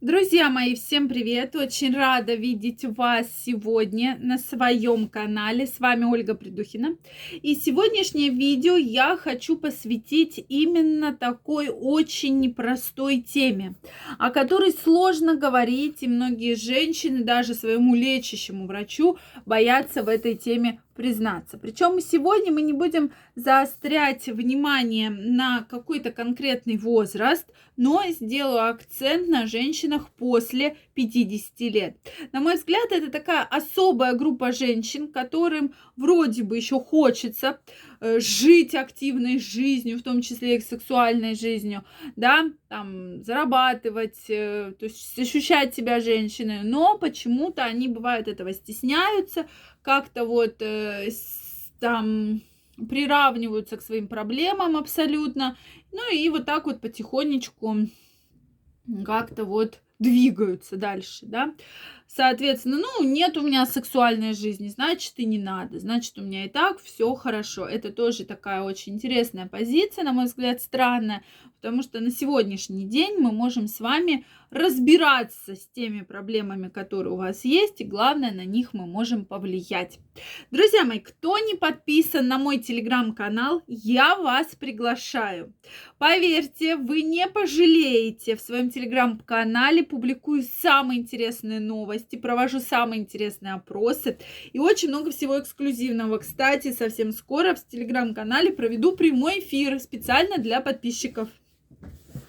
Друзья мои, всем привет! Очень рада видеть вас сегодня на своем канале. С вами Ольга Придухина. И сегодняшнее видео я хочу посвятить именно такой очень непростой теме, о которой сложно говорить, и многие женщины, даже своему лечащему врачу, боятся в этой теме признаться. Причем сегодня мы не будем заострять внимание на какой-то конкретный возраст, но сделаю акцент на женщинах после 50 лет. На мой взгляд, это такая особая группа женщин, которым вроде бы еще хочется жить активной жизнью, в том числе и сексуальной жизнью, да, там, зарабатывать, э, то есть ощущать себя женщиной, но почему-то они бывают этого стесняются, как-то вот э, там приравниваются к своим проблемам абсолютно, ну и вот так вот потихонечку как-то вот двигаются дальше, да. Соответственно, ну, нет у меня сексуальной жизни, значит, и не надо. Значит, у меня и так все хорошо. Это тоже такая очень интересная позиция, на мой взгляд, странная, потому что на сегодняшний день мы можем с вами разбираться с теми проблемами, которые у вас есть, и главное, на них мы можем повлиять. Друзья мои, кто не подписан на мой телеграм-канал, я вас приглашаю. Поверьте, вы не пожалеете. В своем телеграм-канале публикую самые интересные новости, провожу самые интересные опросы и очень много всего эксклюзивного. Кстати, совсем скоро в телеграм-канале проведу прямой эфир специально для подписчиков.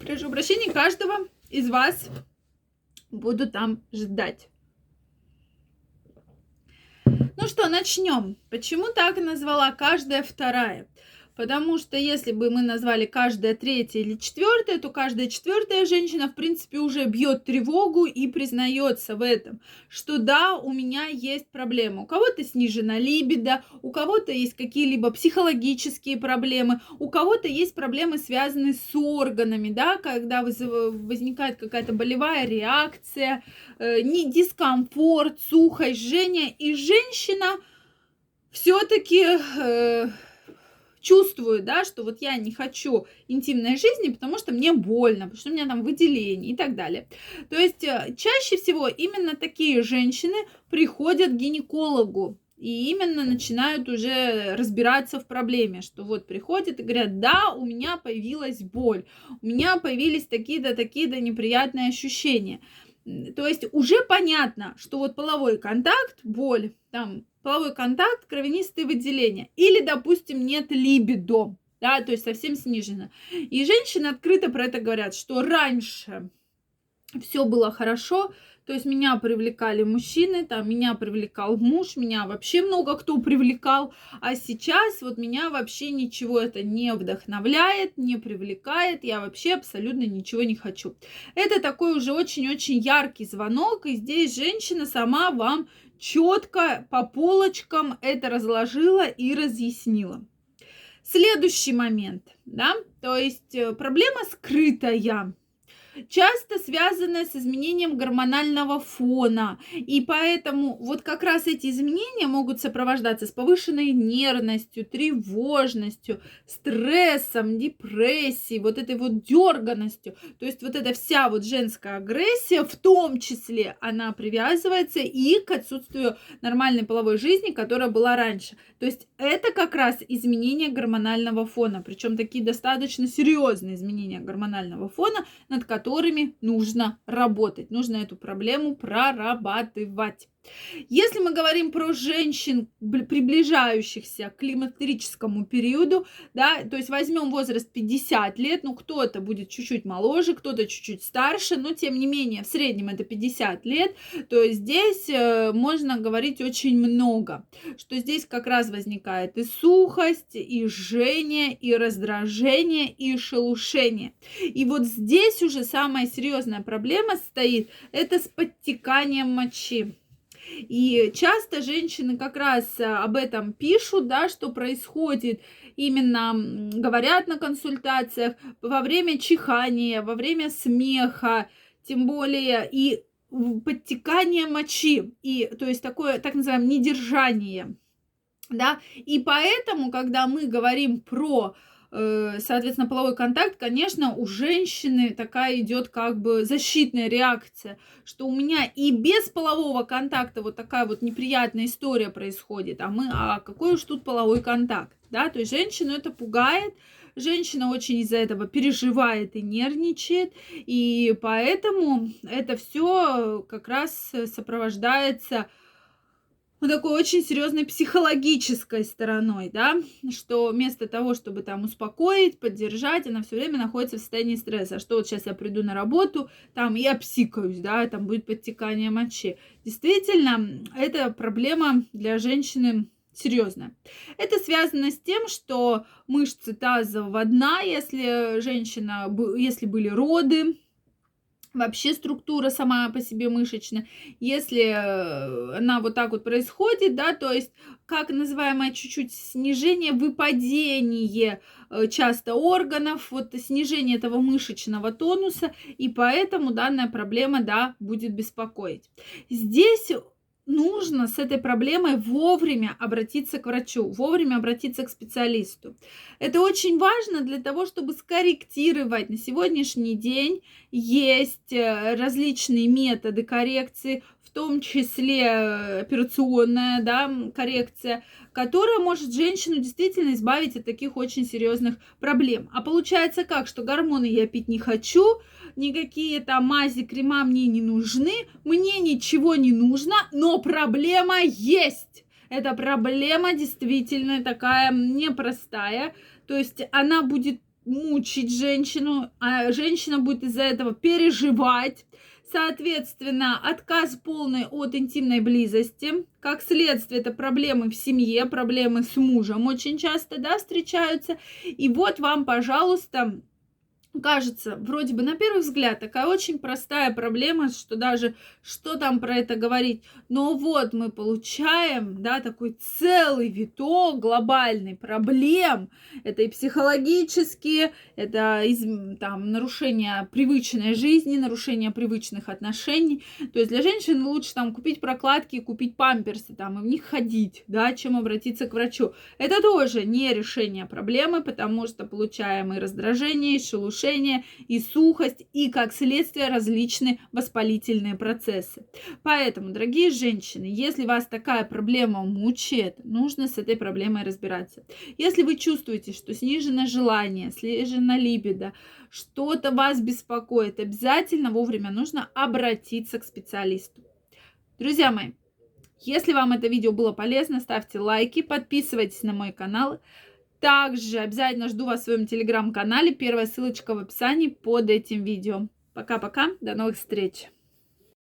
Прошу прощения каждого из вас буду там ждать. Ну что, начнем. Почему так назвала каждая вторая? Потому что если бы мы назвали каждая третья или четвертая, то каждая четвертая женщина, в принципе, уже бьет тревогу и признается в этом, что да, у меня есть проблема. У кого-то снижена либидо, у кого-то есть какие-либо психологические проблемы, у кого-то есть проблемы, связанные с органами, да, когда возникает какая-то болевая реакция, э, не дискомфорт, сухость, жжение, и женщина все-таки э, чувствую, да, что вот я не хочу интимной жизни, потому что мне больно, потому что у меня там выделение и так далее. То есть э, чаще всего именно такие женщины приходят к гинекологу, и именно начинают уже разбираться в проблеме, что вот приходят и говорят, да, у меня появилась боль, у меня появились такие-то, такие-то неприятные ощущения. То есть уже понятно, что вот половой контакт, боль, там половой контакт, кровянистые выделения. Или, допустим, нет либидо, да, то есть совсем снижено. И женщины открыто про это говорят, что раньше все было хорошо, то есть меня привлекали мужчины, там меня привлекал муж, меня вообще много кто привлекал, а сейчас вот меня вообще ничего это не вдохновляет, не привлекает, я вообще абсолютно ничего не хочу. Это такой уже очень-очень яркий звонок, и здесь женщина сама вам четко по полочкам это разложила и разъяснила. Следующий момент, да, то есть э, проблема скрытая часто связанная с изменением гормонального фона. И поэтому вот как раз эти изменения могут сопровождаться с повышенной нервностью, тревожностью, стрессом, депрессией, вот этой вот дерганностью. То есть вот эта вся вот женская агрессия, в том числе, она привязывается и к отсутствию нормальной половой жизни, которая была раньше. То есть это как раз изменение гормонального фона, причем такие достаточно серьезные изменения гормонального фона, над которыми которыми нужно работать. Нужно эту проблему прорабатывать. Если мы говорим про женщин, приближающихся к климактерическому периоду, да, то есть возьмем возраст 50 лет, ну кто-то будет чуть-чуть моложе, кто-то чуть-чуть старше, но тем не менее в среднем это 50 лет, то здесь э, можно говорить очень много, что здесь как раз возникает и сухость, и жжение, и раздражение, и шелушение. И вот здесь уже самая серьезная проблема стоит, это с подтеканием мочи. И часто женщины как раз э, об этом пишут, да, что происходит именно, говорят на консультациях во время чихания, во время смеха, тем более и подтекание мочи, и, то есть такое так называемое недержание. Да? И поэтому, когда мы говорим про соответственно, половой контакт, конечно, у женщины такая идет как бы защитная реакция, что у меня и без полового контакта вот такая вот неприятная история происходит, а мы, а какой уж тут половой контакт, да, то есть женщину это пугает, женщина очень из-за этого переживает и нервничает, и поэтому это все как раз сопровождается ну, такой очень серьезной психологической стороной, да, что вместо того, чтобы там успокоить, поддержать, она все время находится в состоянии стресса. Что вот сейчас я приду на работу, там я псикаюсь, да, там будет подтекание мочи. Действительно, это проблема для женщины серьезная. Это связано с тем, что мышцы таза вводна, если женщина, если были роды, вообще структура сама по себе мышечная, если э, она вот так вот происходит, да, то есть как называемое чуть-чуть снижение, выпадение э, часто органов, вот снижение этого мышечного тонуса, и поэтому данная проблема, да, будет беспокоить. Здесь нужно с этой проблемой вовремя обратиться к врачу, вовремя обратиться к специалисту. Это очень важно для того, чтобы скорректировать. На сегодняшний день есть э, различные методы коррекции, в том числе э, операционная да, коррекция, которая может женщину действительно избавить от таких очень серьезных проблем. А получается как, что гормоны я пить не хочу, никакие там мази, крема мне не нужны, мне ничего не нужно, но проблема есть. Эта проблема действительно такая непростая. То есть она будет мучить женщину, а женщина будет из-за этого переживать. Соответственно, отказ полный от интимной близости. Как следствие, это проблемы в семье, проблемы с мужем очень часто, да, встречаются. И вот вам, пожалуйста, кажется, вроде бы на первый взгляд такая очень простая проблема, что даже что там про это говорить. Но вот мы получаем, да, такой целый виток глобальный проблем. Это и психологические, это из, там нарушение привычной жизни, нарушение привычных отношений. То есть для женщины лучше там купить прокладки, купить памперсы там и в них ходить, да, чем обратиться к врачу. Это тоже не решение проблемы, потому что получаем и раздражение, и шелушение, жжение, и сухость, и, как следствие, различные воспалительные процессы. Поэтому, дорогие женщины, если вас такая проблема мучает, нужно с этой проблемой разбираться. Если вы чувствуете, что снижено желание, снижена либидо, что-то вас беспокоит, обязательно вовремя нужно обратиться к специалисту. Друзья мои, если вам это видео было полезно, ставьте лайки, подписывайтесь на мой канал. Также обязательно жду вас в своем телеграм-канале. Первая ссылочка в описании под этим видео. Пока-пока, до новых встреч!